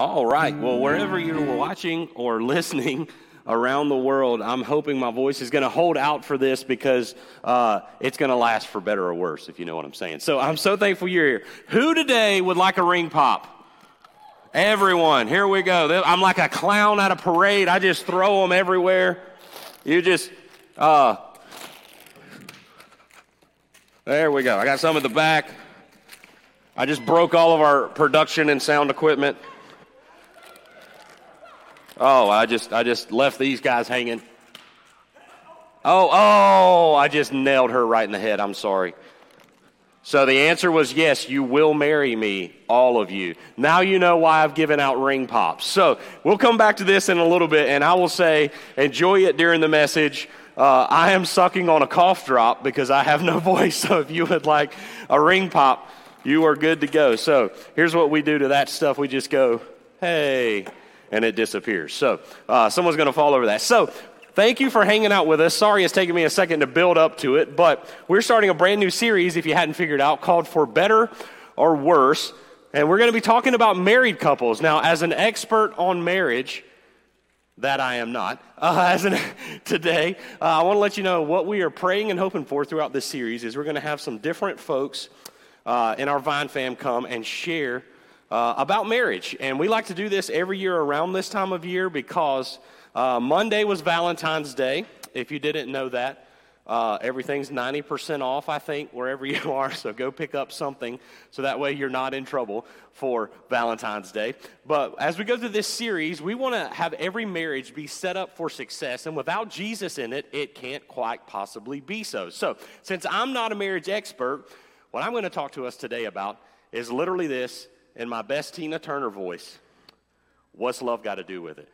All right. Well, wherever you're watching or listening around the world, I'm hoping my voice is going to hold out for this because uh, it's going to last for better or worse, if you know what I'm saying. So I'm so thankful you're here. Who today would like a ring pop? Everyone. Here we go. I'm like a clown at a parade. I just throw them everywhere. You just, uh, there we go. I got some at the back. I just broke all of our production and sound equipment. Oh, I just I just left these guys hanging. Oh, oh, I just nailed her right in the head. I'm sorry. So the answer was yes, you will marry me, all of you. Now you know why I've given out ring pops. So we'll come back to this in a little bit, and I will say, enjoy it during the message. Uh, I am sucking on a cough drop because I have no voice. So if you would like a ring pop, you are good to go. So here's what we do to that stuff we just go, hey, and it disappears. So uh, someone's going to fall over that. So thank you for hanging out with us. Sorry it's taken me a second to build up to it, but we're starting a brand new series, if you hadn't figured out, called For Better or Worse. And we're going to be talking about married couples. Now, as an expert on marriage, that I am not. Uh, as an, today, uh, I want to let you know what we are praying and hoping for throughout this series is we're going to have some different folks uh, in our Vine fam come and share uh, about marriage. And we like to do this every year around this time of year because uh, Monday was Valentine's Day. If you didn't know that, uh, everything's 90% off, I think, wherever you are. So go pick up something so that way you're not in trouble for Valentine's Day. But as we go through this series, we want to have every marriage be set up for success. And without Jesus in it, it can't quite possibly be so. So, since I'm not a marriage expert, what I'm going to talk to us today about is literally this in my best Tina Turner voice. What's love got to do with it?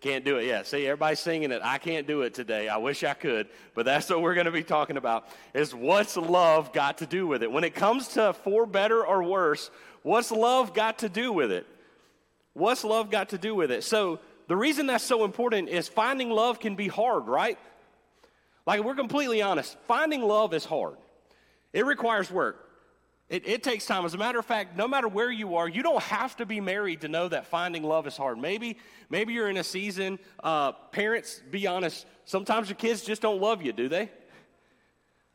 Can't do it yet. See, everybody's singing it. I can't do it today. I wish I could, but that's what we're going to be talking about is what's love got to do with it? When it comes to for better or worse, what's love got to do with it? What's love got to do with it? So, the reason that's so important is finding love can be hard, right? Like, we're completely honest. Finding love is hard. It requires work. It, it, takes time. As a matter of fact, no matter where you are, you don't have to be married to know that finding love is hard. Maybe, maybe you're in a season. Uh, parents, be honest. Sometimes your kids just don't love you, do they?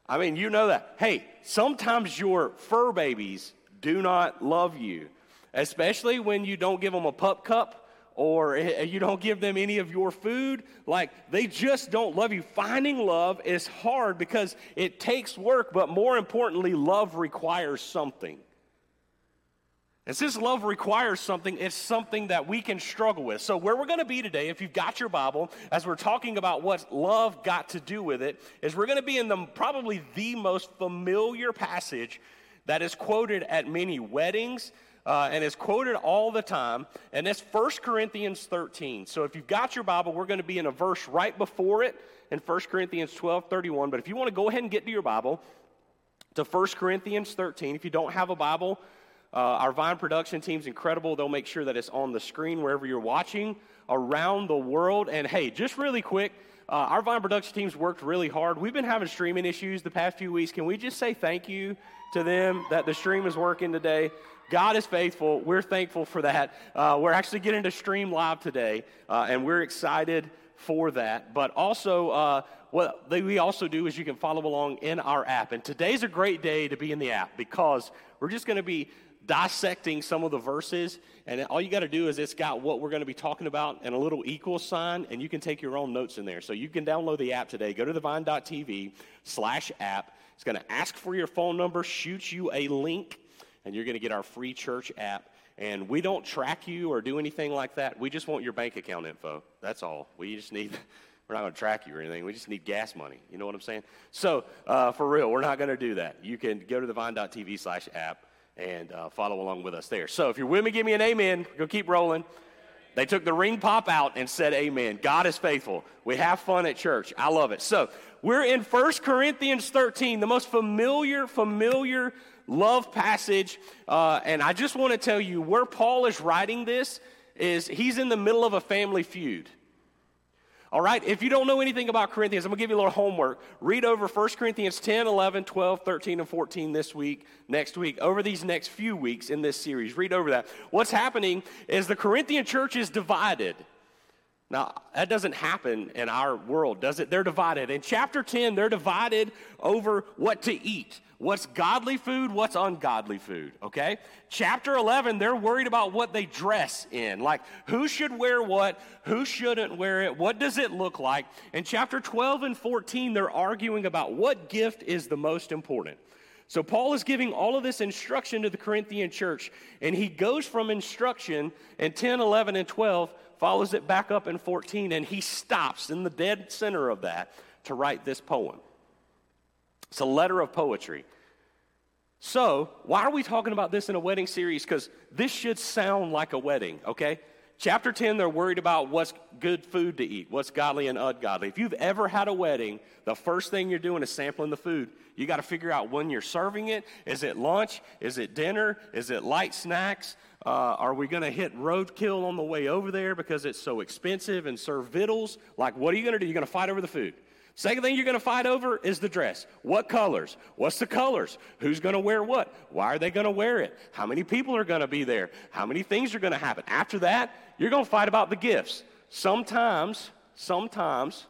I mean, you know that. Hey, sometimes your fur babies do not love you, especially when you don't give them a pup cup or eh, eh, you don't give them any of your food. Like they just don't love you. Finding love is hard because it takes work, but more importantly, love requires something. And since love requires something, it's something that we can struggle with. So, where we're going to be today, if you've got your Bible, as we're talking about what love got to do with it, is we're going to be in the probably the most familiar passage that is quoted at many weddings uh, and is quoted all the time, and it's 1 Corinthians 13. So if you've got your Bible, we're going to be in a verse right before it in 1 Corinthians 12 31. But if you want to go ahead and get to your Bible, to 1 Corinthians 13, if you don't have a Bible, uh, our Vine production team's incredible. They'll make sure that it's on the screen wherever you're watching around the world. And hey, just really quick, uh, our Vine production team's worked really hard. We've been having streaming issues the past few weeks. Can we just say thank you to them that the stream is working today? God is faithful. We're thankful for that. Uh, we're actually getting to stream live today, uh, and we're excited for that. But also, uh, what we also do is you can follow along in our app. And today's a great day to be in the app because we're just going to be dissecting some of the verses. And all you got to do is it's got what we're going to be talking about and a little equal sign, and you can take your own notes in there. So you can download the app today. Go to thevine.tv slash app. It's going to ask for your phone number, shoot you a link and you're going to get our free church app. And we don't track you or do anything like that. We just want your bank account info. That's all. We just need, we're not going to track you or anything. We just need gas money. You know what I'm saying? So, uh, for real, we're not going to do that. You can go to the vine.tv slash app and uh, follow along with us there. So, if you're with me, give me an amen. Go keep rolling. They took the ring pop out and said, Amen. God is faithful. We have fun at church. I love it. So, we're in 1 Corinthians 13, the most familiar, familiar love passage. Uh, and I just want to tell you where Paul is writing this is he's in the middle of a family feud. All right? If you don't know anything about Corinthians, I'm going to give you a little homework. Read over 1 Corinthians 10, 11, 12, 13, and 14 this week, next week, over these next few weeks in this series. Read over that. What's happening is the Corinthian church is divided. Now, that doesn't happen in our world, does it? They're divided. In chapter 10, they're divided over what to eat. What's godly food, what's ungodly food, okay? Chapter 11, they're worried about what they dress in. Like, who should wear what, who shouldn't wear it, what does it look like? In chapter 12 and 14, they're arguing about what gift is the most important. So, Paul is giving all of this instruction to the Corinthian church, and he goes from instruction in 10, 11, and 12, follows it back up in 14, and he stops in the dead center of that to write this poem. It's a letter of poetry. So, why are we talking about this in a wedding series? Because this should sound like a wedding, okay? Chapter 10, they're worried about what's good food to eat, what's godly and ungodly. If you've ever had a wedding, the first thing you're doing is sampling the food. You got to figure out when you're serving it. Is it lunch? Is it dinner? Is it light snacks? Uh, are we going to hit roadkill on the way over there because it's so expensive and serve victuals? Like, what are you going to do? You're going to fight over the food. Second thing you're going to fight over is the dress. What colors? What's the colors? Who's going to wear what? Why are they going to wear it? How many people are going to be there? How many things are going to happen? After that, you're going to fight about the gifts. Sometimes, sometimes,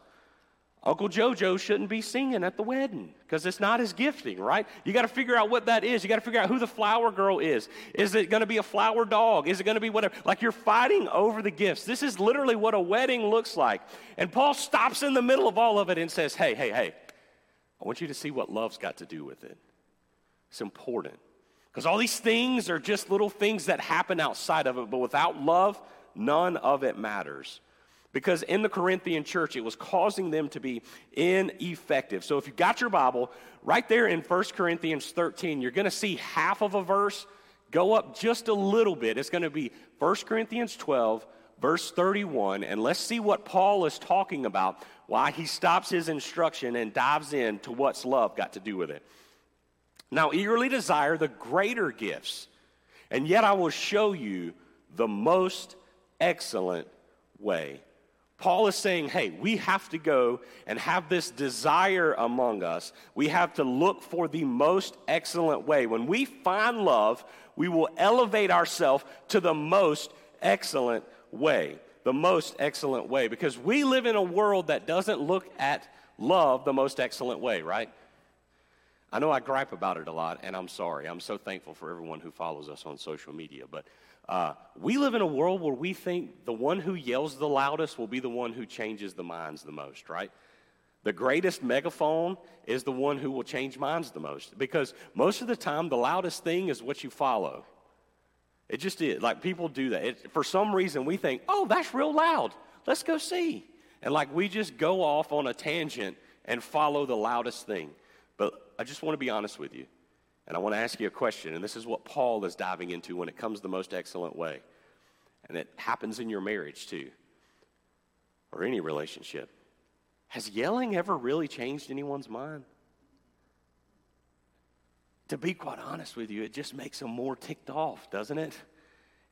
Uncle JoJo shouldn't be singing at the wedding because it's not his gifting, right? You got to figure out what that is. You got to figure out who the flower girl is. Is it going to be a flower dog? Is it going to be whatever? Like you're fighting over the gifts. This is literally what a wedding looks like. And Paul stops in the middle of all of it and says, Hey, hey, hey, I want you to see what love's got to do with it. It's important. Because all these things are just little things that happen outside of it, but without love, none of it matters because in the Corinthian church, it was causing them to be ineffective. So if you've got your Bible, right there in 1 Corinthians 13, you're going to see half of a verse go up just a little bit. It's going to be 1 Corinthians 12, verse 31, and let's see what Paul is talking about, why he stops his instruction and dives into what's love got to do with it. Now, eagerly desire the greater gifts, and yet I will show you the most excellent way. Paul is saying, hey, we have to go and have this desire among us. We have to look for the most excellent way. When we find love, we will elevate ourselves to the most excellent way. The most excellent way. Because we live in a world that doesn't look at love the most excellent way, right? I know I gripe about it a lot, and I'm sorry. I'm so thankful for everyone who follows us on social media. But uh, we live in a world where we think the one who yells the loudest will be the one who changes the minds the most, right? The greatest megaphone is the one who will change minds the most because most of the time, the loudest thing is what you follow. It just is. Like people do that. It, for some reason, we think, oh, that's real loud. Let's go see. And like we just go off on a tangent and follow the loudest thing. But I just want to be honest with you. And I want to ask you a question, and this is what Paul is diving into when it comes the most excellent way. And it happens in your marriage too, or any relationship. Has yelling ever really changed anyone's mind? To be quite honest with you, it just makes them more ticked off, doesn't it?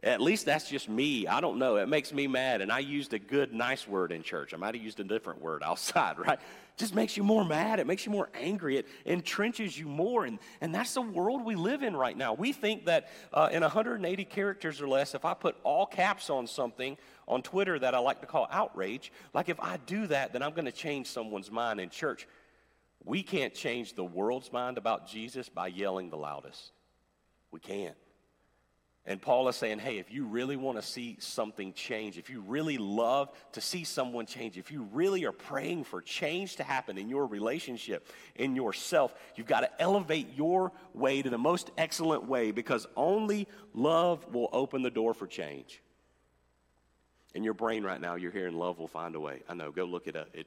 At least that's just me. I don't know. It makes me mad. And I used a good, nice word in church. I might have used a different word outside, right? Just makes you more mad. It makes you more angry. It entrenches you more. And, and that's the world we live in right now. We think that uh, in 180 characters or less, if I put all caps on something on Twitter that I like to call outrage, like if I do that, then I'm going to change someone's mind in church. We can't change the world's mind about Jesus by yelling the loudest. We can't. And Paul is saying, hey, if you really want to see something change, if you really love to see someone change, if you really are praying for change to happen in your relationship, in yourself, you've got to elevate your way to the most excellent way because only love will open the door for change. In your brain right now, you're hearing love will find a way. I know, go look at it.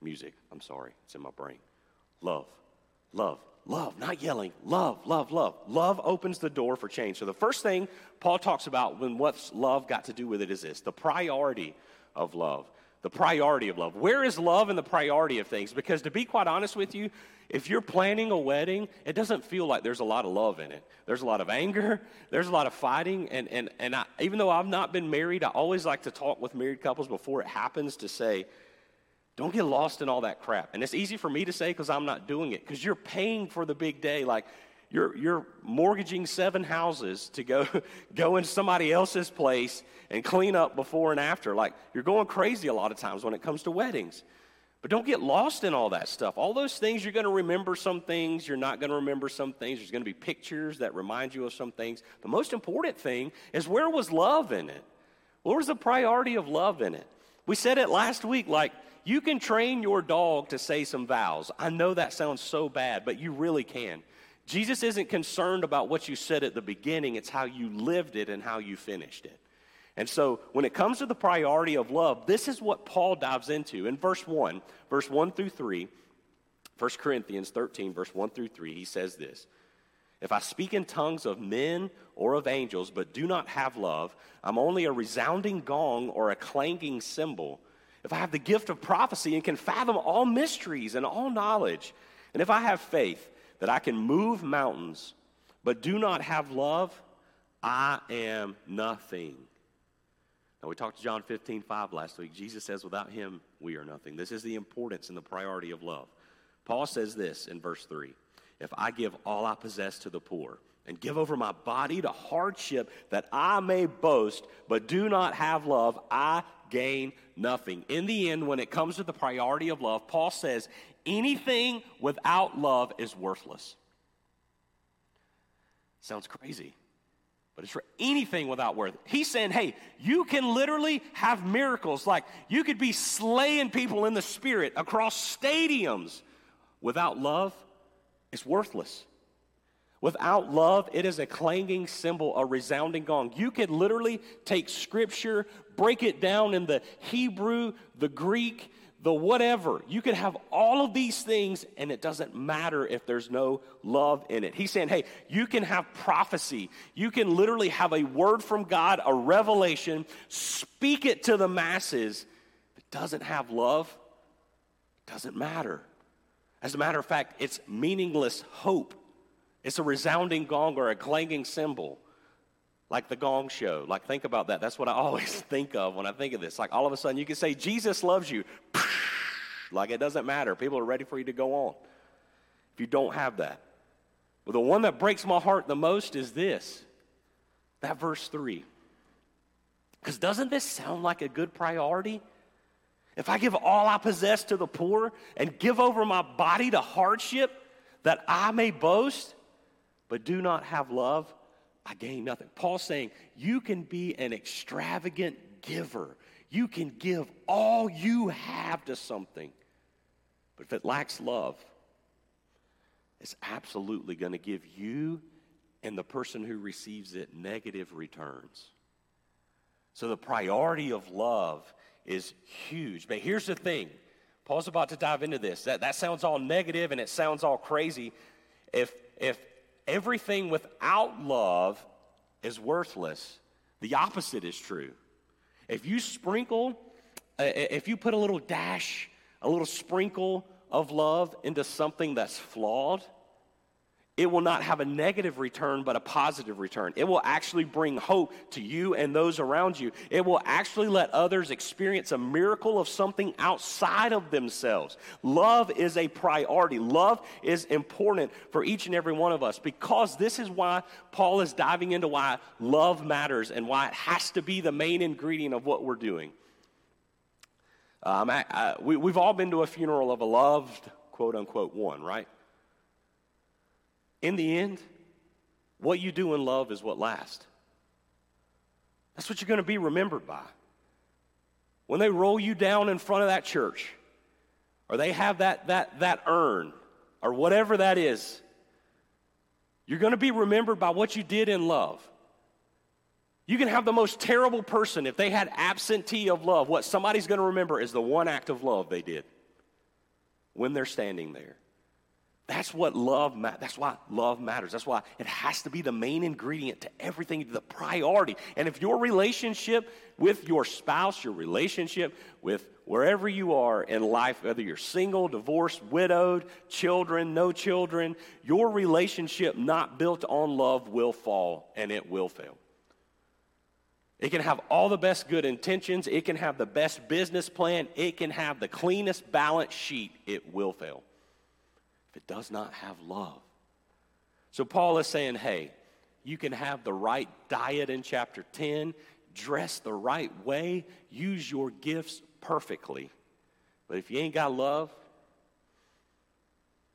Music, I'm sorry, it's in my brain. Love, love, Love, not yelling. Love, love, love. Love opens the door for change. So the first thing Paul talks about when what's love got to do with it is this the priority of love. The priority of love. Where is love in the priority of things? Because to be quite honest with you, if you're planning a wedding, it doesn't feel like there's a lot of love in it. There's a lot of anger, there's a lot of fighting, and, and, and I, even though I've not been married, I always like to talk with married couples before it happens to say, Don't get lost in all that crap. And it's easy for me to say because I'm not doing it, because you're paying for the big day. Like, you're, you're mortgaging seven houses to go, go in somebody else's place and clean up before and after. Like, you're going crazy a lot of times when it comes to weddings. But don't get lost in all that stuff. All those things, you're going to remember some things, you're not going to remember some things. There's going to be pictures that remind you of some things. The most important thing is where was love in it? Where was the priority of love in it? We said it last week like, you can train your dog to say some vows. I know that sounds so bad, but you really can. Jesus isn't concerned about what you said at the beginning, it's how you lived it and how you finished it. And so, when it comes to the priority of love, this is what Paul dives into. In verse 1, verse 1 through 3, 1 Corinthians 13, verse 1 through 3, he says this If I speak in tongues of men or of angels, but do not have love, I'm only a resounding gong or a clanging cymbal. If I have the gift of prophecy and can fathom all mysteries and all knowledge, and if I have faith that I can move mountains, but do not have love, I am nothing. Now, we talked to John 15, 5 last week. Jesus says, without him, we are nothing. This is the importance and the priority of love. Paul says this in verse 3 If I give all I possess to the poor and give over my body to hardship that I may boast, but do not have love, I gain nothing. In the end, when it comes to the priority of love, Paul says, anything without love is worthless. Sounds crazy. But it's for anything without worth. He's saying, hey, you can literally have miracles. Like you could be slaying people in the spirit across stadiums. Without love, it's worthless. Without love, it is a clanging cymbal, a resounding gong. You could literally take scripture, break it down in the Hebrew, the Greek, the whatever. You could have all of these things, and it doesn't matter if there's no love in it. He's saying, hey, you can have prophecy. You can literally have a word from God, a revelation, speak it to the masses. If it doesn't have love, it doesn't matter. As a matter of fact, it's meaningless hope. It's a resounding gong or a clanging cymbal like the gong show. Like, think about that. That's what I always think of when I think of this. Like, all of a sudden, you can say, Jesus loves you. Like, it doesn't matter. People are ready for you to go on. If you don't have that. But the one that breaks my heart the most is this that verse 3. Because doesn't this sound like a good priority? If I give all I possess to the poor and give over my body to hardship that I may boast, but do not have love, I gain nothing. Paul's saying you can be an extravagant giver. You can give all you have to something. But if it lacks love, it's absolutely going to give you and the person who receives it negative returns. So the priority of love is huge. But here's the thing Paul's about to dive into this. That, that sounds all negative and it sounds all crazy. If, if everything without love is worthless, the opposite is true. If you sprinkle, uh, if you put a little dash, a little sprinkle of love into something that's flawed, it will not have a negative return, but a positive return. It will actually bring hope to you and those around you. It will actually let others experience a miracle of something outside of themselves. Love is a priority. Love is important for each and every one of us because this is why Paul is diving into why love matters and why it has to be the main ingredient of what we're doing. Um, I, I, we, we've all been to a funeral of a loved, quote unquote, one, right? In the end, what you do in love is what lasts. That's what you're going to be remembered by. When they roll you down in front of that church, or they have that, that, that urn, or whatever that is, you're going to be remembered by what you did in love. You can have the most terrible person if they had absentee of love. What somebody's going to remember is the one act of love they did when they're standing there. That's what love ma- that's why love matters. That's why it has to be the main ingredient to everything, the priority. And if your relationship with your spouse, your relationship with wherever you are in life, whether you're single, divorced, widowed, children, no children, your relationship not built on love will fall and it will fail. It can have all the best good intentions. It can have the best business plan. It can have the cleanest balance sheet. It will fail if it does not have love. So Paul is saying, hey, you can have the right diet in chapter 10, dress the right way, use your gifts perfectly. But if you ain't got love,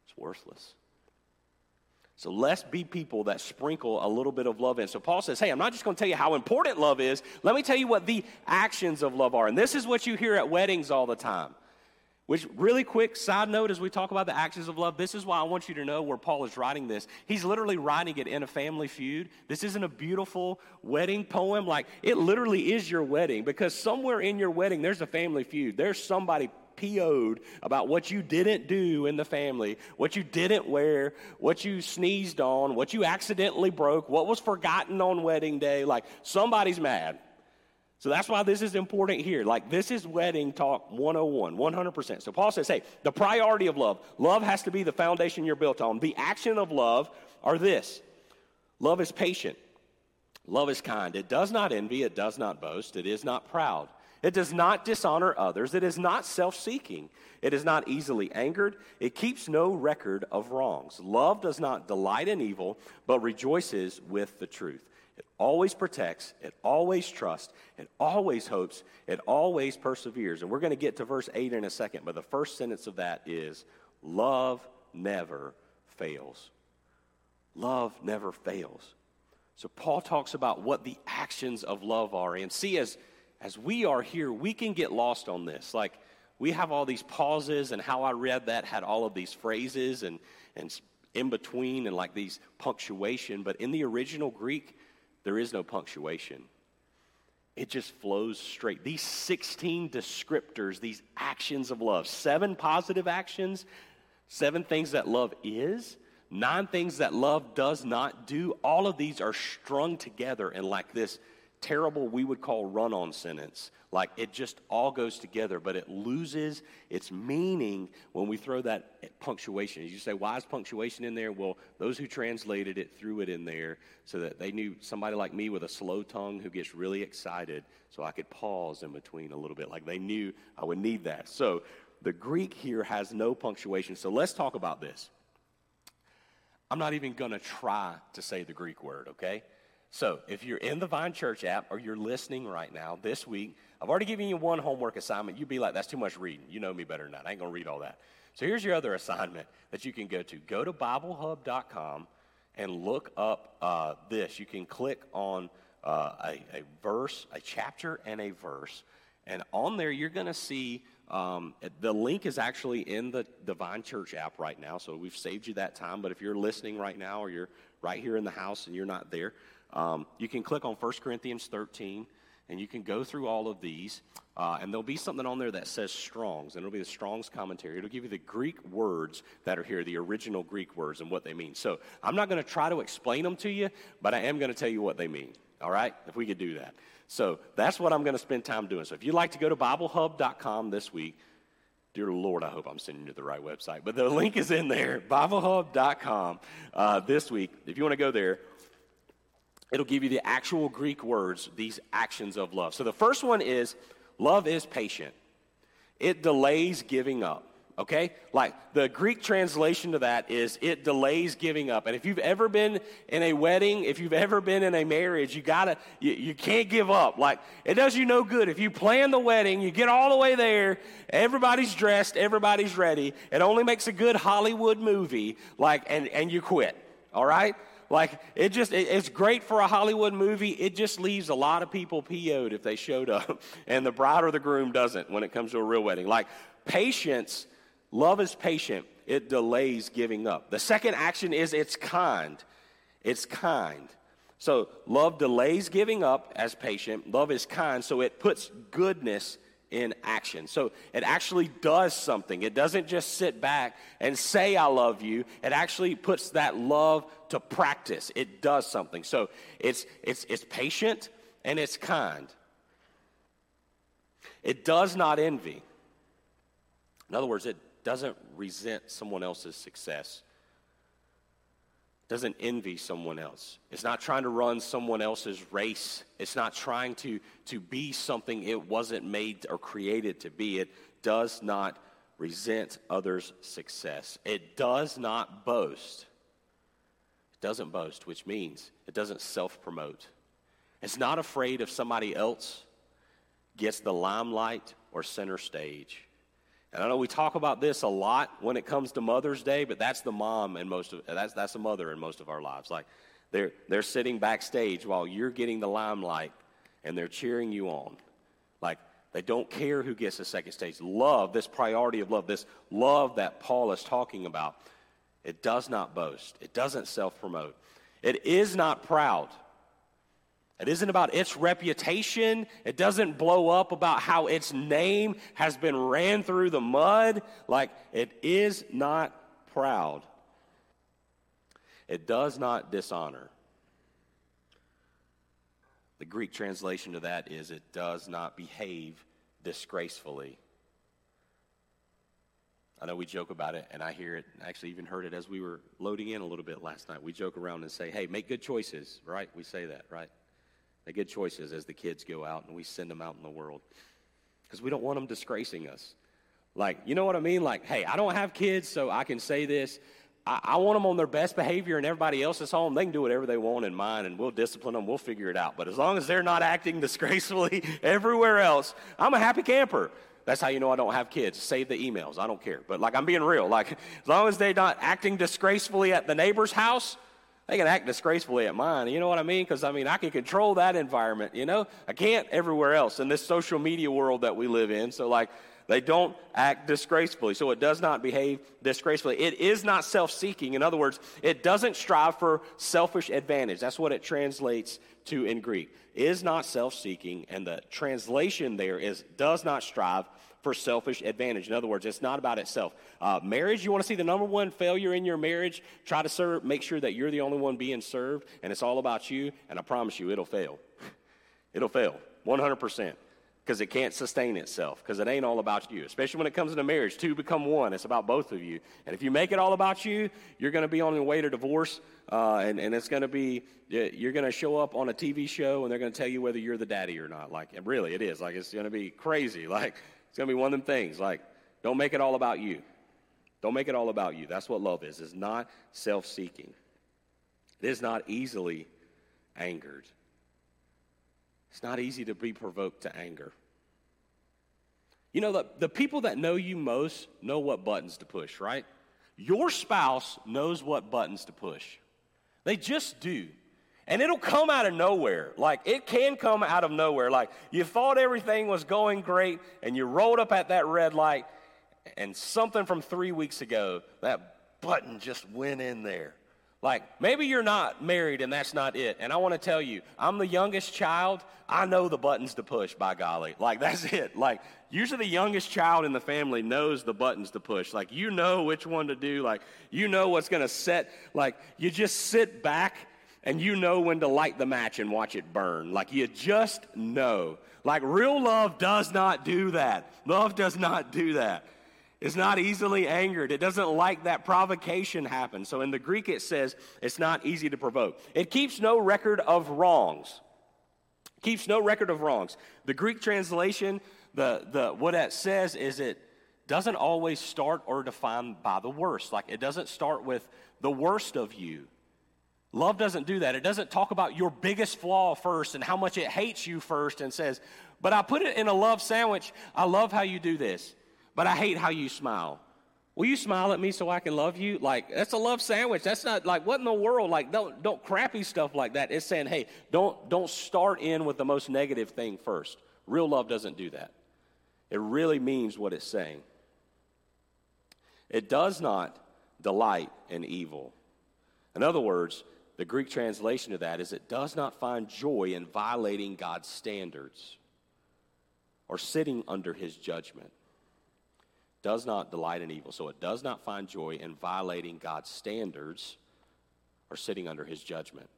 it's worthless. So let's be people that sprinkle a little bit of love in. So Paul says, Hey, I'm not just going to tell you how important love is. Let me tell you what the actions of love are. And this is what you hear at weddings all the time. Which, really quick side note, as we talk about the actions of love, this is why I want you to know where Paul is writing this. He's literally writing it in a family feud. This isn't a beautiful wedding poem. Like, it literally is your wedding because somewhere in your wedding, there's a family feud. There's somebody PO'd about what you didn't do in the family, what you didn't wear, what you sneezed on, what you accidentally broke, what was forgotten on wedding day. Like, somebody's mad. So that's why this is important here. Like, this is wedding talk 101, 100%. So Paul says, hey, the priority of love, love has to be the foundation you're built on. The action of love are this love is patient, love is kind. It does not envy, it does not boast, it is not proud. It does not dishonor others. It is not self seeking. It is not easily angered. It keeps no record of wrongs. Love does not delight in evil, but rejoices with the truth. It always protects, it always trusts, it always hopes, it always perseveres. And we're going to get to verse 8 in a second, but the first sentence of that is love never fails. Love never fails. So Paul talks about what the actions of love are. And see, as, as we are here, we can get lost on this. Like, we have all these pauses, and how I read that had all of these phrases and, and in between and like these punctuation. But in the original Greek, there is no punctuation. It just flows straight. These 16 descriptors, these actions of love, seven positive actions, seven things that love is, nine things that love does not do, all of these are strung together in like this terrible, we would call run on sentence. Like it just all goes together, but it loses its meaning when we throw that punctuation. You say, why is punctuation in there? Well, those who translated it threw it in there so that they knew somebody like me with a slow tongue who gets really excited, so I could pause in between a little bit. Like they knew I would need that. So the Greek here has no punctuation. So let's talk about this. I'm not even going to try to say the Greek word, okay? So, if you're in the Vine Church app or you're listening right now this week, I've already given you one homework assignment. You'd be like, that's too much reading. You know me better than that. I ain't going to read all that. So, here's your other assignment that you can go to. Go to BibleHub.com and look up uh, this. You can click on uh, a, a verse, a chapter, and a verse. And on there, you're going to see um, the link is actually in the Divine Church app right now. So we've saved you that time. But if you're listening right now or you're right here in the house and you're not there, um, you can click on 1 Corinthians 13 and you can go through all of these. Uh, and there'll be something on there that says Strong's, and it'll be the Strong's commentary. It'll give you the Greek words that are here, the original Greek words, and what they mean. So I'm not going to try to explain them to you, but I am going to tell you what they mean. All right? If we could do that. So that's what I'm going to spend time doing. So if you'd like to go to BibleHub.com this week, dear Lord, I hope I'm sending you to the right website. But the link is in there, BibleHub.com uh, this week. If you want to go there, it'll give you the actual Greek words, these actions of love. So the first one is love is patient, it delays giving up. Okay? Like the Greek translation to that is it delays giving up. And if you've ever been in a wedding, if you've ever been in a marriage, you gotta, you, you can't give up. Like it does you no good. If you plan the wedding, you get all the way there, everybody's dressed, everybody's ready. It only makes a good Hollywood movie, like, and, and you quit. All right? Like, it just, it, it's great for a Hollywood movie. It just leaves a lot of people PO'd if they showed up. And the bride or the groom doesn't when it comes to a real wedding. Like, patience, love is patient. It delays giving up. The second action is it's kind. It's kind. So, love delays giving up as patient. Love is kind, so it puts goodness in action. So it actually does something. It doesn't just sit back and say, I love you. It actually puts that love to practice. It does something. So it's, it's, it's patient and it's kind. It does not envy. In other words, it doesn't resent someone else's success. Doesn't envy someone else. It's not trying to run someone else's race. It's not trying to, to be something it wasn't made or created to be. It does not resent others' success. It does not boast. It doesn't boast, which means it doesn't self promote. It's not afraid if somebody else gets the limelight or center stage. And I know we talk about this a lot when it comes to Mother's Day, but that's the mom and most of that's that's the mother in most of our lives. Like they're they're sitting backstage while you're getting the limelight and they're cheering you on. Like they don't care who gets the second stage. Love, this priority of love, this love that Paul is talking about, it does not boast. It doesn't self-promote. It is not proud. It isn't about its reputation. It doesn't blow up about how its name has been ran through the mud. Like, it is not proud. It does not dishonor. The Greek translation to that is it does not behave disgracefully. I know we joke about it, and I hear it, I actually even heard it as we were loading in a little bit last night. We joke around and say, hey, make good choices, right? We say that, right? Make good choices as the kids go out and we send them out in the world. Because we don't want them disgracing us. Like, you know what I mean? Like, hey, I don't have kids, so I can say this. I, I want them on their best behavior, and everybody else is home. They can do whatever they want in mine, and we'll discipline them. We'll figure it out. But as long as they're not acting disgracefully everywhere else, I'm a happy camper. That's how you know I don't have kids. Save the emails. I don't care. But like I'm being real. Like as long as they're not acting disgracefully at the neighbor's house, they can act disgracefully at mine. You know what I mean? Because I mean, I can control that environment. You know, I can't everywhere else in this social media world that we live in. So, like, they don't act disgracefully. So, it does not behave disgracefully. It is not self seeking. In other words, it doesn't strive for selfish advantage. That's what it translates to in Greek. Is not self seeking. And the translation there is does not strive for selfish advantage. In other words, it's not about itself. Uh, marriage, you want to see the number one failure in your marriage? Try to serve, make sure that you're the only one being served, and it's all about you, and I promise you, it'll fail. it'll fail, 100%. Because it can't sustain itself, because it ain't all about you. Especially when it comes into marriage, two become one. It's about both of you. And if you make it all about you, you're going to be on the way to divorce, uh, and, and it's going to be, you're going to show up on a TV show, and they're going to tell you whether you're the daddy or not. Like, really, it is. Like, it's going to be crazy. Like, it's going to be one of them things like, don't make it all about you. Don't make it all about you. That's what love is. It's not self seeking, it is not easily angered. It's not easy to be provoked to anger. You know, the, the people that know you most know what buttons to push, right? Your spouse knows what buttons to push. They just do. And it'll come out of nowhere. Like, it can come out of nowhere. Like, you thought everything was going great, and you rolled up at that red light, and something from three weeks ago, that button just went in there. Like, maybe you're not married and that's not it. And I want to tell you, I'm the youngest child. I know the buttons to push, by golly. Like, that's it. Like, usually the youngest child in the family knows the buttons to push. Like, you know which one to do. Like, you know what's going to set. Like, you just sit back and you know when to light the match and watch it burn. Like you just know. Like real love does not do that. Love does not do that. It's not easily angered. It doesn't like that provocation happen. So in the Greek it says it's not easy to provoke. It keeps no record of wrongs. Keeps no record of wrongs. The Greek translation, the, the what that says is it doesn't always start or define by the worst. Like it doesn't start with the worst of you. Love doesn't do that. It doesn't talk about your biggest flaw first and how much it hates you first and says, but I put it in a love sandwich. I love how you do this, but I hate how you smile. Will you smile at me so I can love you? Like, that's a love sandwich. That's not like what in the world? Like, don't don't crappy stuff like that. It's saying, hey, don't don't start in with the most negative thing first. Real love doesn't do that. It really means what it's saying. It does not delight in evil. In other words, the Greek translation of that is it does not find joy in violating God's standards or sitting under his judgment. Does not delight in evil. So it does not find joy in violating God's standards or sitting under his judgment.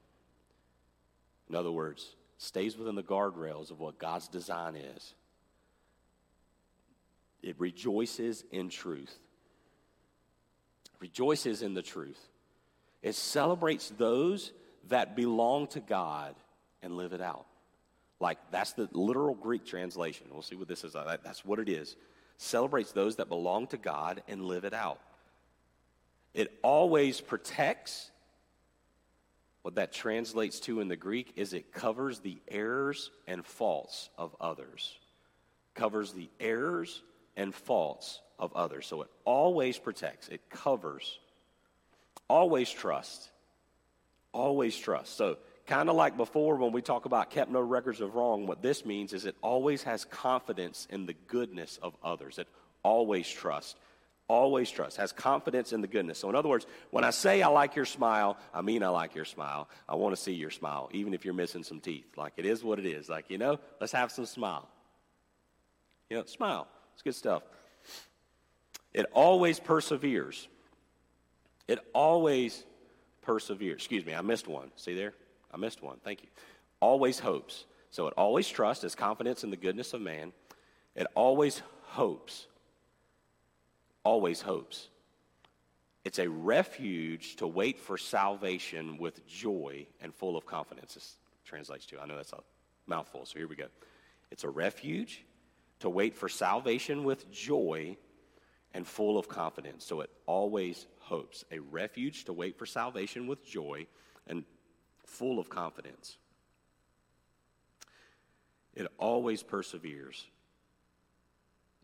In other words, stays within the guardrails of what God's design is. It rejoices in truth. Rejoices in the truth. It celebrates those that belong to God and live it out. Like, that's the literal Greek translation. We'll see what this is. Uh, that's what it is. Celebrates those that belong to God and live it out. It always protects. What that translates to in the Greek is it covers the errors and faults of others. Covers the errors and faults of others. So it always protects, it covers. Always trust. Always trust. So Kind of like before when we talk about kept no records of wrong, what this means is it always has confidence in the goodness of others. It always trusts, always trusts, has confidence in the goodness. So, in other words, when I say I like your smile, I mean I like your smile. I want to see your smile, even if you're missing some teeth. Like it is what it is. Like, you know, let's have some smile. You know, smile. It's good stuff. It always perseveres. It always perseveres. Excuse me, I missed one. See there? I missed one. Thank you. Always hopes. So it always trusts, has confidence in the goodness of man. It always hopes. Always hopes. It's a refuge to wait for salvation with joy and full of confidence. This translates to. I know that's a mouthful, so here we go. It's a refuge to wait for salvation with joy and full of confidence. So it always hopes. A refuge to wait for salvation with joy and full of confidence. It always perseveres.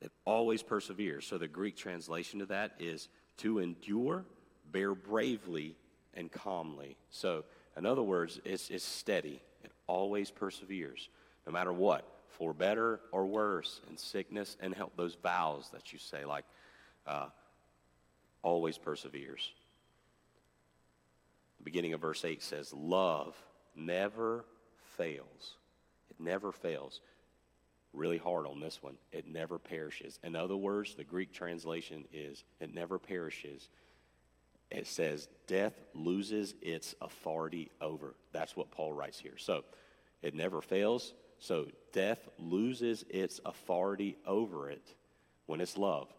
It always perseveres. So the Greek translation of that is to endure, bear bravely, and calmly. So, in other words, it's, it's steady. It always perseveres, no matter what, for better or worse, in sickness and health. Those vows that you say, like, uh, always perseveres The beginning of verse 8 says, Love never fails. It never fails. Really hard on this one. It never perishes. In other words, the Greek translation is, It never perishes. It says, Death loses its authority over. That's what Paul writes here. So, it never fails. So, death loses its authority over it when it's love.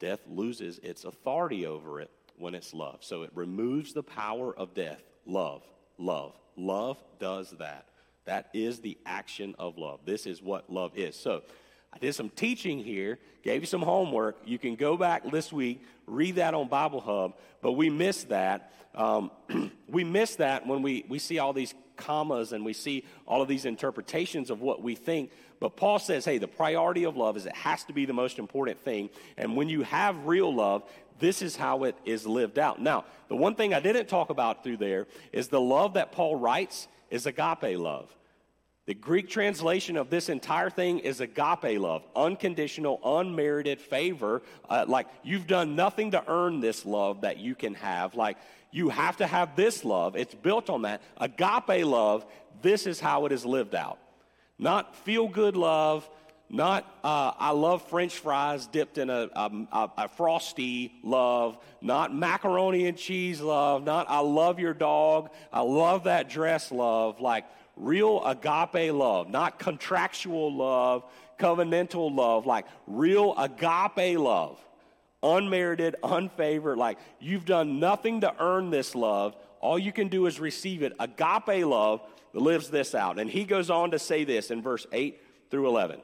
Death loses its authority over it when it's love. So it removes the power of death. Love, love, love does that. That is the action of love. This is what love is. So I did some teaching here, gave you some homework. You can go back this week, read that on Bible Hub, but we miss that. Um, we miss that when we, we see all these commas and we see all of these interpretations of what we think. But Paul says, hey, the priority of love is it has to be the most important thing. And when you have real love, this is how it is lived out. Now, the one thing I didn't talk about through there is the love that Paul writes is agape love. The Greek translation of this entire thing is agape love, unconditional, unmerited favor. Uh, like you've done nothing to earn this love that you can have. Like you have to have this love. It's built on that. Agape love, this is how it is lived out. Not feel good love, not, uh, I love French fries dipped in a, a, a, frosty love. Not macaroni and cheese love. Not, I love your dog. I love that dress love. Like real agape love. Not contractual love, covenantal love. Like real agape love. Unmerited, unfavored. Like you've done nothing to earn this love. All you can do is receive it. Agape love lives this out. And he goes on to say this in verse 8 through 11.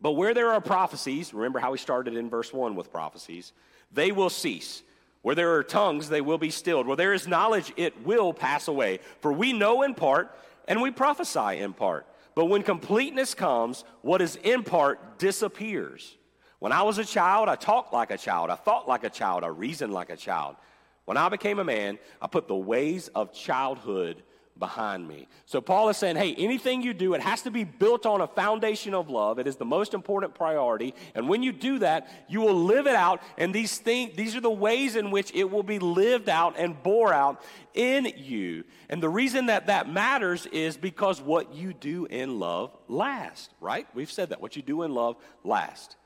But where there are prophecies, remember how we started in verse 1 with prophecies, they will cease. Where there are tongues, they will be stilled. Where there is knowledge, it will pass away. For we know in part, and we prophesy in part. But when completeness comes, what is in part disappears. When I was a child, I talked like a child. I thought like a child. I reasoned like a child. When I became a man, I put the ways of childhood behind me. So Paul is saying, hey, anything you do, it has to be built on a foundation of love. It is the most important priority. And when you do that, you will live it out. And these things, these are the ways in which it will be lived out and bore out in you. And the reason that that matters is because what you do in love lasts, right? We've said that. What you do in love lasts.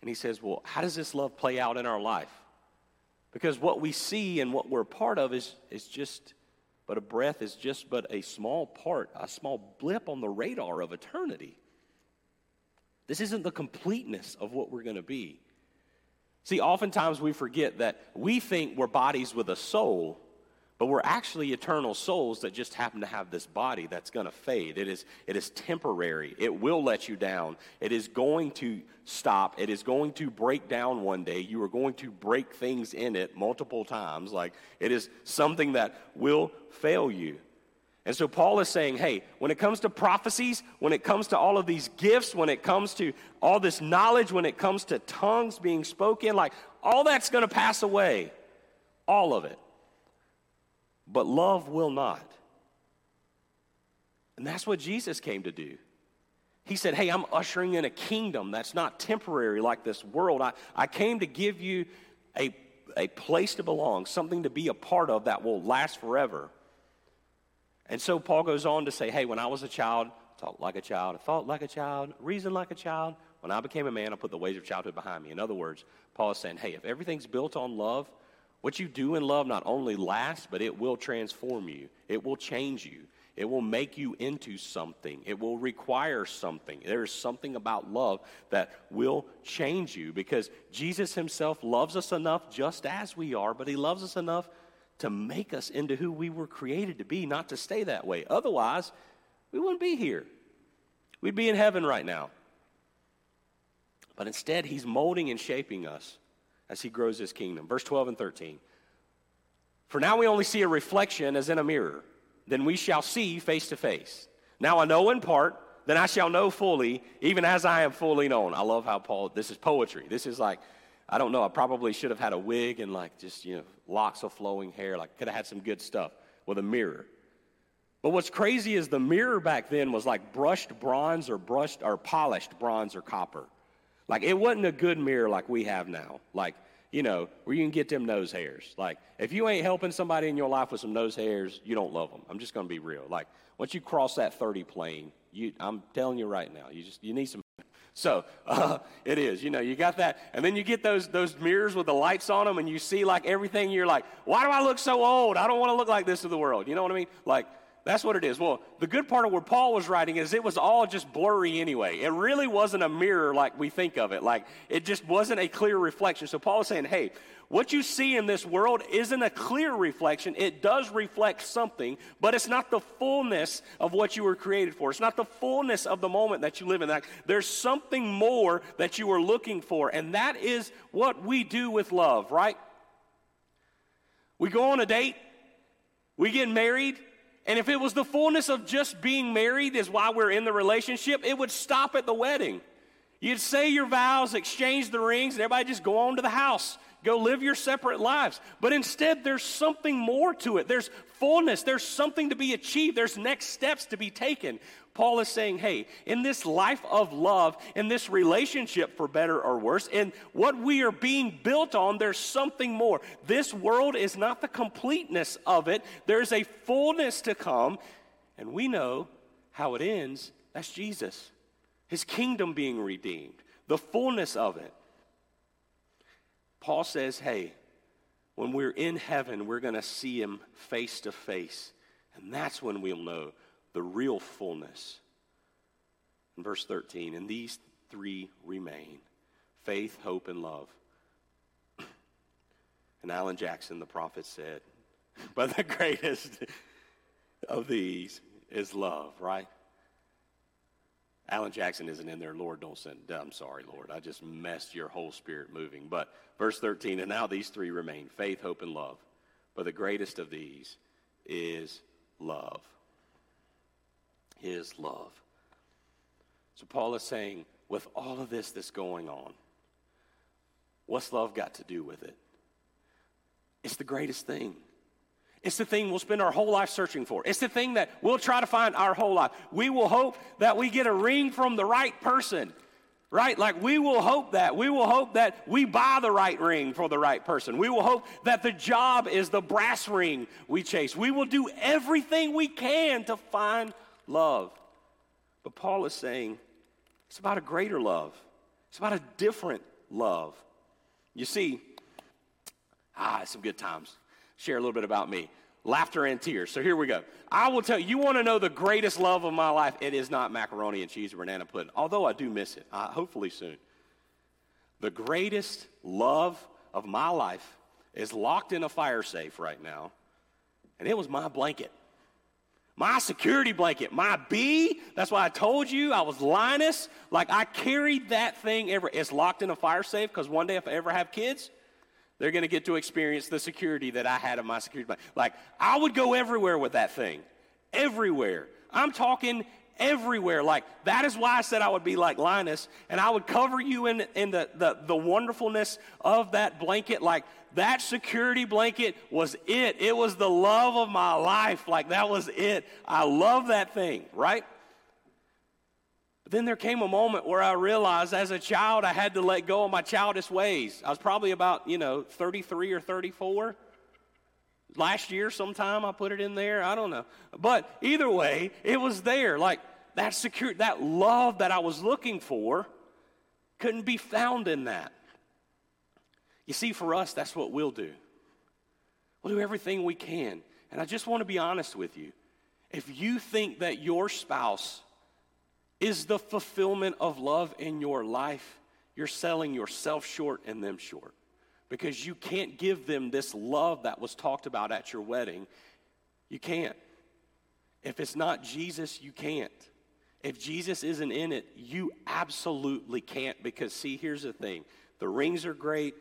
And he says, well, how does this love play out in our life? Because what we see and what we're part of is, is just but a breath is just but a small part, a small blip on the radar of eternity. This isn't the completeness of what we're going to be. See, oftentimes we forget that we think we're bodies with a soul, but we're actually eternal souls that just happen to have this body that's going to fade. It is, it is temporary. It will let you down. It is going to stop. It is going to break down one day. You are going to break things in it multiple times. Like it is something that will fail you. And so Paul is saying, hey, when it comes to prophecies, when it comes to all of these gifts, when it comes to all this knowledge, when it comes to tongues being spoken, like all that's going to pass away. All of it. But love will not. And that's what Jesus came to do. He said, Hey, I'm ushering in a kingdom that's not temporary like this world. I, I came to give you a, a place to belong, something to be a part of that will last forever. And so Paul goes on to say, hey, when I was a child, talked like a child, I thought like a child, reasoned like a child. When I became a man, I put the ways of childhood behind me. In other words, Paul is saying, hey, if everything's built on love, what you do in love not only lasts, but it will transform you. It will change you. It will make you into something. It will require something. There is something about love that will change you because Jesus himself loves us enough just as we are, but he loves us enough to make us into who we were created to be, not to stay that way. Otherwise, we wouldn't be here. We'd be in heaven right now. But instead, He's molding and shaping us as He grows His kingdom. Verse 12 and 13. For now we only see a reflection as in a mirror, then we shall see face to face. Now I know in part, then I shall know fully, even as I am fully known. I love how Paul, this is poetry. This is like, I don't know. I probably should have had a wig and like just, you know, locks of flowing hair. Like, could have had some good stuff with a mirror. But what's crazy is the mirror back then was like brushed bronze or brushed or polished bronze or copper. Like, it wasn't a good mirror like we have now. Like, you know, where you can get them nose hairs. Like, if you ain't helping somebody in your life with some nose hairs, you don't love them. I'm just going to be real. Like, once you cross that 30 plane, you, I'm telling you right now, you just you need some so uh, it is, you know, you got that, and then you get those those mirrors with the lights on them, and you see like everything. You're like, why do I look so old? I don't want to look like this to the world. You know what I mean? Like that's what it is. Well, the good part of where Paul was writing is it was all just blurry anyway. It really wasn't a mirror like we think of it. Like it just wasn't a clear reflection. So Paul is saying, hey, what you see in this world isn't a clear reflection. It does reflect something, but it's not the fullness of what you were created for. It's not the fullness of the moment that you live in. That there's something more that you are looking for, and that is what we do with love, right? We go on a date, we get married, and if it was the fullness of just being married is why we're in the relationship, it would stop at the wedding. You'd say your vows, exchange the rings, and everybody just go on to the house. Go live your separate lives. But instead, there's something more to it. There's fullness. There's something to be achieved. There's next steps to be taken. Paul is saying, hey, in this life of love, in this relationship, for better or worse, in what we are being built on, there's something more. This world is not the completeness of it, there's a fullness to come. And we know how it ends. That's Jesus, his kingdom being redeemed, the fullness of it. Paul says, hey, when we're in heaven, we're going to see him face to face. And that's when we'll know the real fullness. In verse 13, and these three remain faith, hope, and love. And Alan Jackson, the prophet, said, But the greatest of these is love, right? Alan Jackson isn't in there. Lord, don't send. I'm sorry, Lord. I just messed your whole spirit moving. But verse 13, and now these three remain faith, hope, and love. But the greatest of these is love. His love. So Paul is saying, with all of this that's going on, what's love got to do with it? It's the greatest thing. It's the thing we'll spend our whole life searching for. It's the thing that we'll try to find our whole life. We will hope that we get a ring from the right person, right? Like we will hope that. We will hope that we buy the right ring for the right person. We will hope that the job is the brass ring we chase. We will do everything we can to find love. But Paul is saying it's about a greater love, it's about a different love. You see, ah, some good times share a little bit about me. Laughter and tears. So here we go. I will tell you, you want to know the greatest love of my life? It is not macaroni and cheese or banana pudding, although I do miss it, uh, hopefully soon. The greatest love of my life is locked in a fire safe right now, and it was my blanket. My security blanket, my B. That's why I told you I was Linus. Like I carried that thing ever. It's locked in a fire safe because one day if I ever have kids, they're going to get to experience the security that I had in my security blanket. Like I would go everywhere with that thing, everywhere. I'm talking everywhere. Like, that is why I said I would be like Linus, and I would cover you in, in the, the, the wonderfulness of that blanket. Like, that security blanket was it. It was the love of my life. Like, that was it. I love that thing, right? But then there came a moment where I realized as a child I had to let go of my childish ways. I was probably about, you know, 33 or 34 last year sometime i put it in there i don't know but either way it was there like that secure that love that i was looking for couldn't be found in that you see for us that's what we'll do we'll do everything we can and i just want to be honest with you if you think that your spouse is the fulfillment of love in your life you're selling yourself short and them short because you can't give them this love that was talked about at your wedding. You can't. If it's not Jesus, you can't. If Jesus isn't in it, you absolutely can't because, see, here's the thing the rings are great,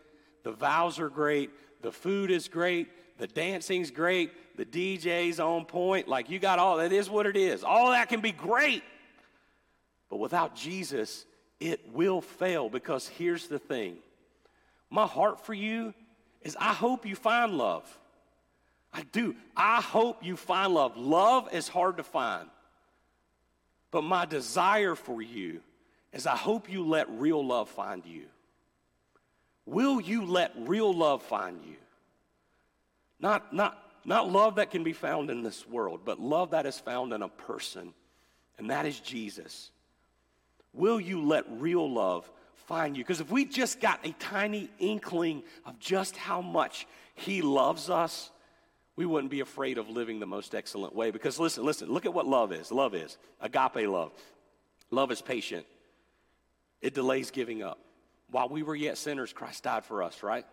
the vows are great, the food is great, the dancing's great, the DJ's on point. Like, you got all that is what it is. All that can be great. But without Jesus, it will fail because here's the thing my heart for you is I hope you find love. I do. I hope you find love. Love is hard to find. But my desire for you is I hope you let real love find you. Will you let real love find you? Not, not, not love that can be found in this world, but love that is found in a person, and that is Jesus. Will you let real love find you. Because if we just got a tiny inkling of just how much He loves us, we wouldn't be afraid of living the most excellent way. Because listen, listen, look at what love is. Love is agape love. Love is patient, it delays giving up. While we were yet sinners, Christ died for us, right?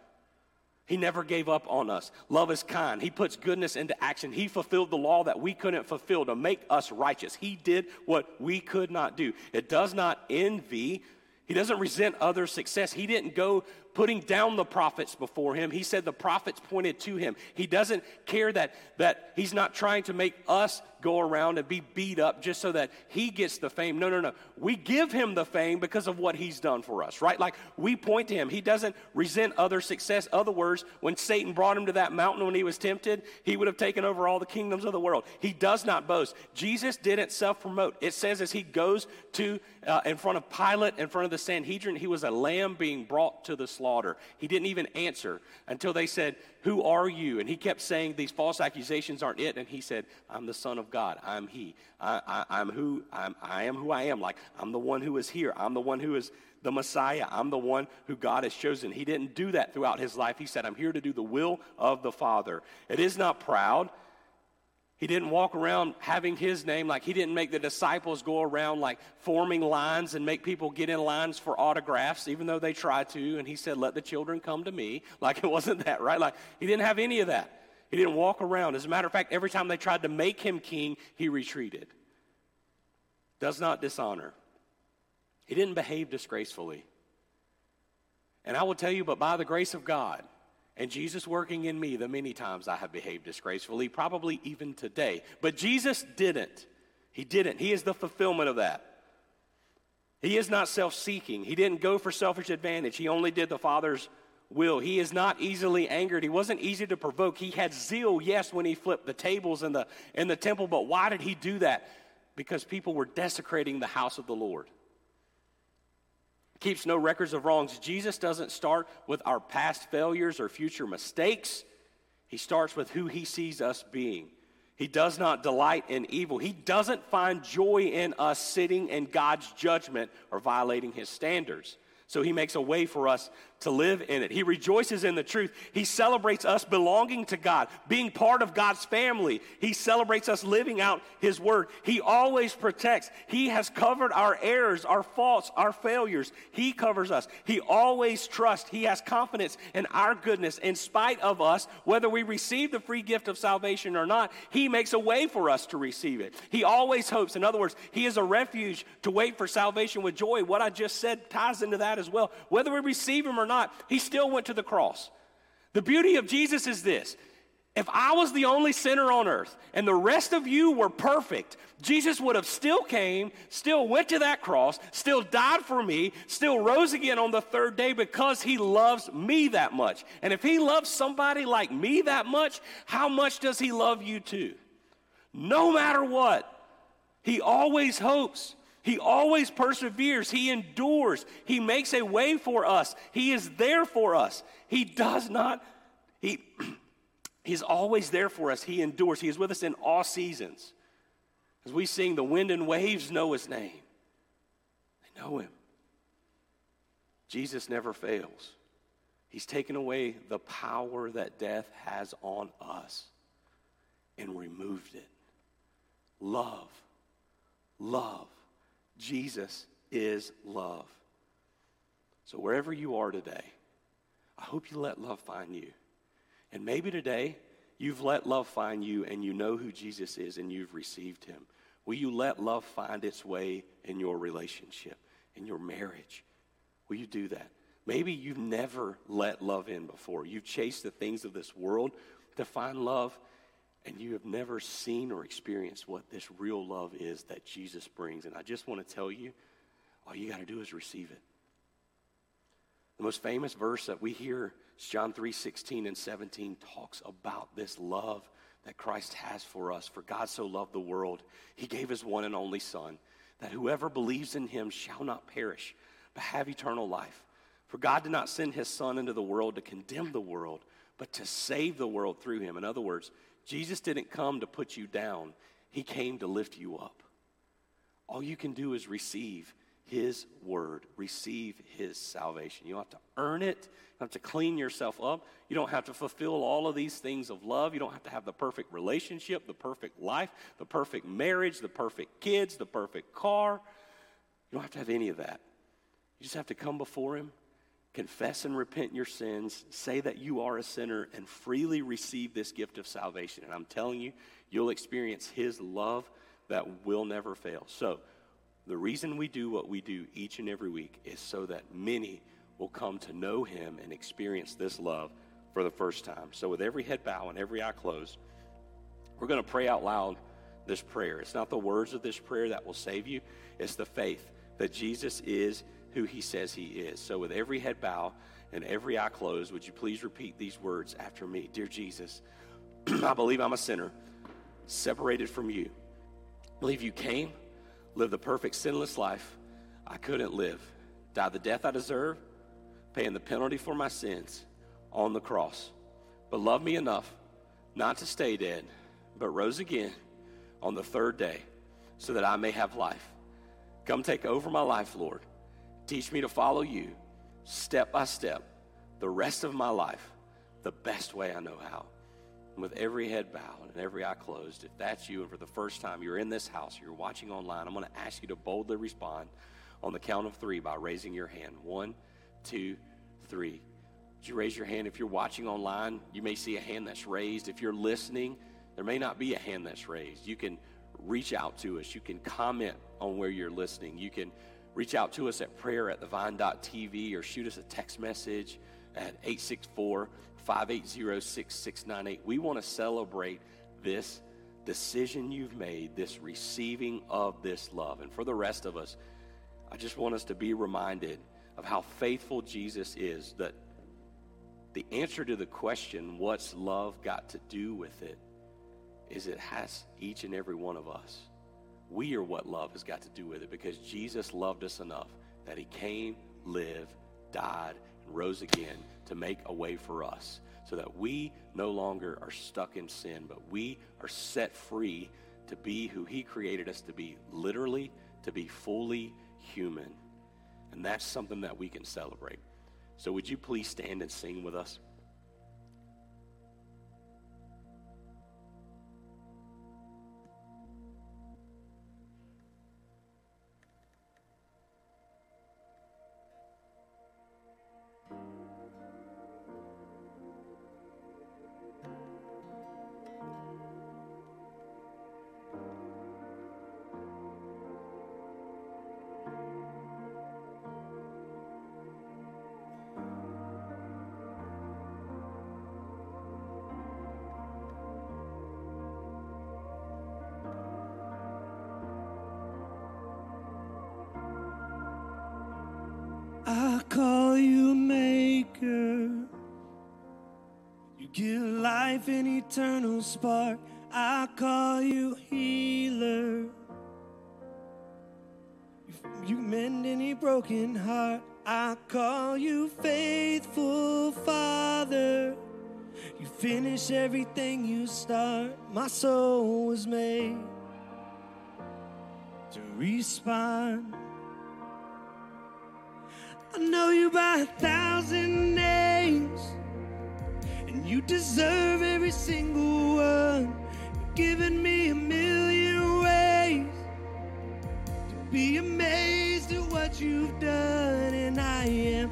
He never gave up on us. Love is kind. He puts goodness into action. He fulfilled the law that we couldn't fulfill to make us righteous. He did what we could not do. It does not envy, he doesn't resent others' success. He didn't go putting down the prophets before him. He said the prophets pointed to him. He doesn't care that, that he's not trying to make us go around and be beat up just so that he gets the fame. No, no, no. We give him the fame because of what he's done for us, right? Like we point to him. He doesn't resent other success. Other words, when Satan brought him to that mountain when he was tempted, he would have taken over all the kingdoms of the world. He does not boast. Jesus didn't self promote. It says as he goes to uh, in front of Pilate, in front of the Sanhedrin, he was a lamb being brought to the slaughter slaughter. He didn't even answer until they said, Who are you? And he kept saying, These false accusations aren't it. And he said, I'm the Son of God. I'm He. I, am who I'm, I am who I am. Like, I'm the one who is here. I'm the one who is the Messiah. I'm the one who God has chosen. He didn't do that throughout his life. He said, I'm here to do the will of the Father. It is not proud. He didn't walk around having his name, like he didn't make the disciples go around like forming lines and make people get in lines for autographs, even though they tried to. And he said, Let the children come to me. Like it wasn't that, right? Like he didn't have any of that. He didn't walk around. As a matter of fact, every time they tried to make him king, he retreated. Does not dishonor. He didn't behave disgracefully. And I will tell you, but by the grace of God, and Jesus working in me the many times I have behaved disgracefully, probably even today. But Jesus didn't. He didn't. He is the fulfillment of that. He is not self seeking. He didn't go for selfish advantage. He only did the Father's will. He is not easily angered. He wasn't easy to provoke. He had zeal, yes, when he flipped the tables in the, in the temple, but why did he do that? Because people were desecrating the house of the Lord keeps no records of wrongs. Jesus doesn't start with our past failures or future mistakes. He starts with who he sees us being. He does not delight in evil. He doesn't find joy in us sitting in God's judgment or violating his standards. So he makes a way for us to live in it. He rejoices in the truth. He celebrates us belonging to God, being part of God's family. He celebrates us living out His word. He always protects. He has covered our errors, our faults, our failures. He covers us. He always trusts. He has confidence in our goodness in spite of us, whether we receive the free gift of salvation or not. He makes a way for us to receive it. He always hopes. In other words, He is a refuge to wait for salvation with joy. What I just said ties into that as well. Whether we receive Him or not, He still went to the cross. The beauty of Jesus is this. If I was the only sinner on earth and the rest of you were perfect, Jesus would have still came, still went to that cross, still died for me, still rose again on the third day because he loves me that much. And if he loves somebody like me that much, how much does he love you too? No matter what, he always hopes. He always perseveres. He endures. He makes a way for us. He is there for us. He does not, he, he's always there for us. He endures. He is with us in all seasons. As we sing, the wind and waves know his name. They know him. Jesus never fails. He's taken away the power that death has on us and removed it. Love. Love. Jesus is love. So wherever you are today, I hope you let love find you. And maybe today you've let love find you and you know who Jesus is and you've received him. Will you let love find its way in your relationship, in your marriage? Will you do that? Maybe you've never let love in before. You've chased the things of this world to find love, and you have never seen or experienced what this real love is that Jesus brings. And I just want to tell you all you got to do is receive it. The most famous verse that we hear is John 3 16 and 17 talks about this love that Christ has for us. For God so loved the world, he gave his one and only Son, that whoever believes in him shall not perish, but have eternal life. For God did not send his Son into the world to condemn the world, but to save the world through him. In other words, Jesus didn't come to put you down, He came to lift you up. All you can do is receive His word, receive His salvation. You don't have to earn it, you don't have to clean yourself up, you don't have to fulfill all of these things of love, you don't have to have the perfect relationship, the perfect life, the perfect marriage, the perfect kids, the perfect car. You don't have to have any of that. You just have to come before Him confess and repent your sins, say that you are a sinner, and freely receive this gift of salvation. And I'm telling you, you'll experience His love that will never fail. So, the reason we do what we do each and every week is so that many will come to know Him and experience this love for the first time. So, with every head bow and every eye closed, we're going to pray out loud this prayer. It's not the words of this prayer that will save you, it's the faith that Jesus is who he says he is. So, with every head bow and every eye closed, would you please repeat these words after me? Dear Jesus, I believe I'm a sinner, separated from you. I believe you came, lived the perfect sinless life I couldn't live, died the death I deserve, paying the penalty for my sins on the cross, but loved me enough not to stay dead, but rose again on the third day so that I may have life. Come take over my life, Lord. Teach me to follow you step by step the rest of my life the best way I know how. And with every head bowed and every eye closed, if that's you and for the first time you're in this house, you're watching online, I'm going to ask you to boldly respond on the count of three by raising your hand. One, two, three. Would you raise your hand? If you're watching online, you may see a hand that's raised. If you're listening, there may not be a hand that's raised. You can reach out to us. You can comment on where you're listening. You can reach out to us at prayer at thevine.tv or shoot us a text message at 864 580 6698. We want to celebrate this decision you've made, this receiving of this love. And for the rest of us, I just want us to be reminded of how faithful Jesus is, that the answer to the question, what's love got to do with it, is it has each and every one of us. We are what love has got to do with it because Jesus loved us enough that he came, lived, died, and rose again to make a way for us so that we no longer are stuck in sin, but we are set free to be who he created us to be, literally, to be fully human. And that's something that we can celebrate. So, would you please stand and sing with us? Call you maker. You give life an eternal spark. I call you healer. You, you mend any broken heart. I call you faithful Father. You finish everything you start. My soul was made to respond. Know you by a thousand names, and you deserve every single one. You've given me a million ways to be amazed at what you've done, and I am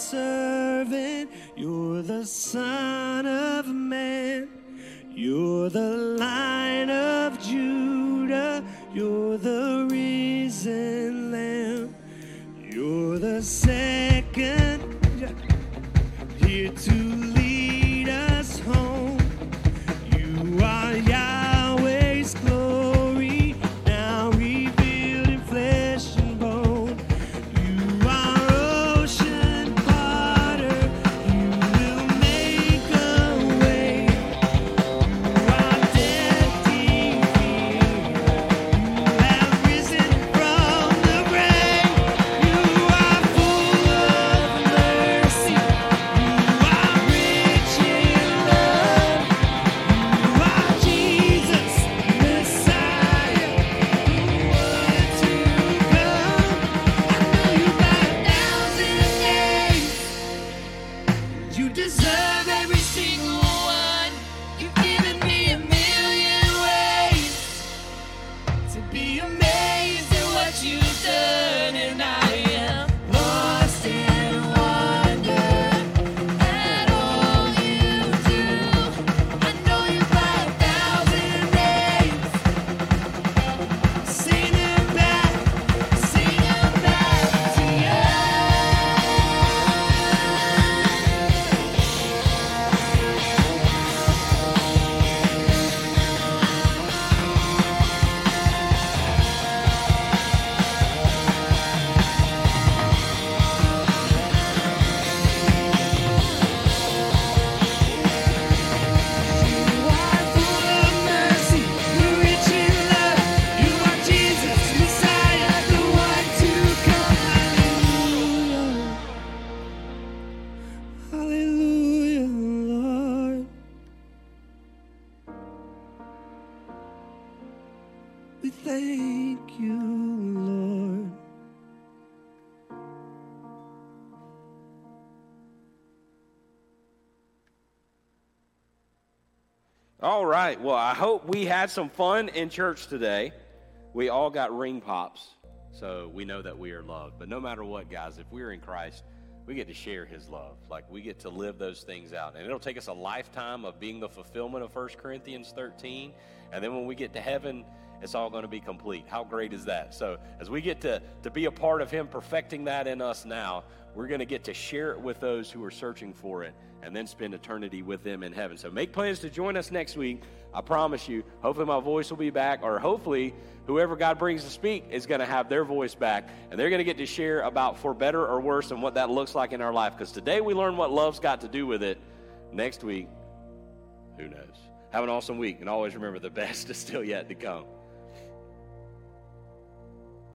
servant, you're the Son of Man. You're the Lion of Judah, you're the risen Lamb. You're the second All right. Well, I hope we had some fun in church today. We all got ring pops, so we know that we are loved. But no matter what, guys, if we're in Christ, we get to share his love. Like we get to live those things out. And it'll take us a lifetime of being the fulfillment of 1 Corinthians 13. And then when we get to heaven, it's all going to be complete. How great is that? So, as we get to, to be a part of Him perfecting that in us now, we're going to get to share it with those who are searching for it and then spend eternity with them in heaven. So, make plans to join us next week. I promise you, hopefully, my voice will be back, or hopefully, whoever God brings to speak is going to have their voice back, and they're going to get to share about for better or worse and what that looks like in our life. Because today we learn what love's got to do with it. Next week, who knows? Have an awesome week, and always remember the best is still yet to come.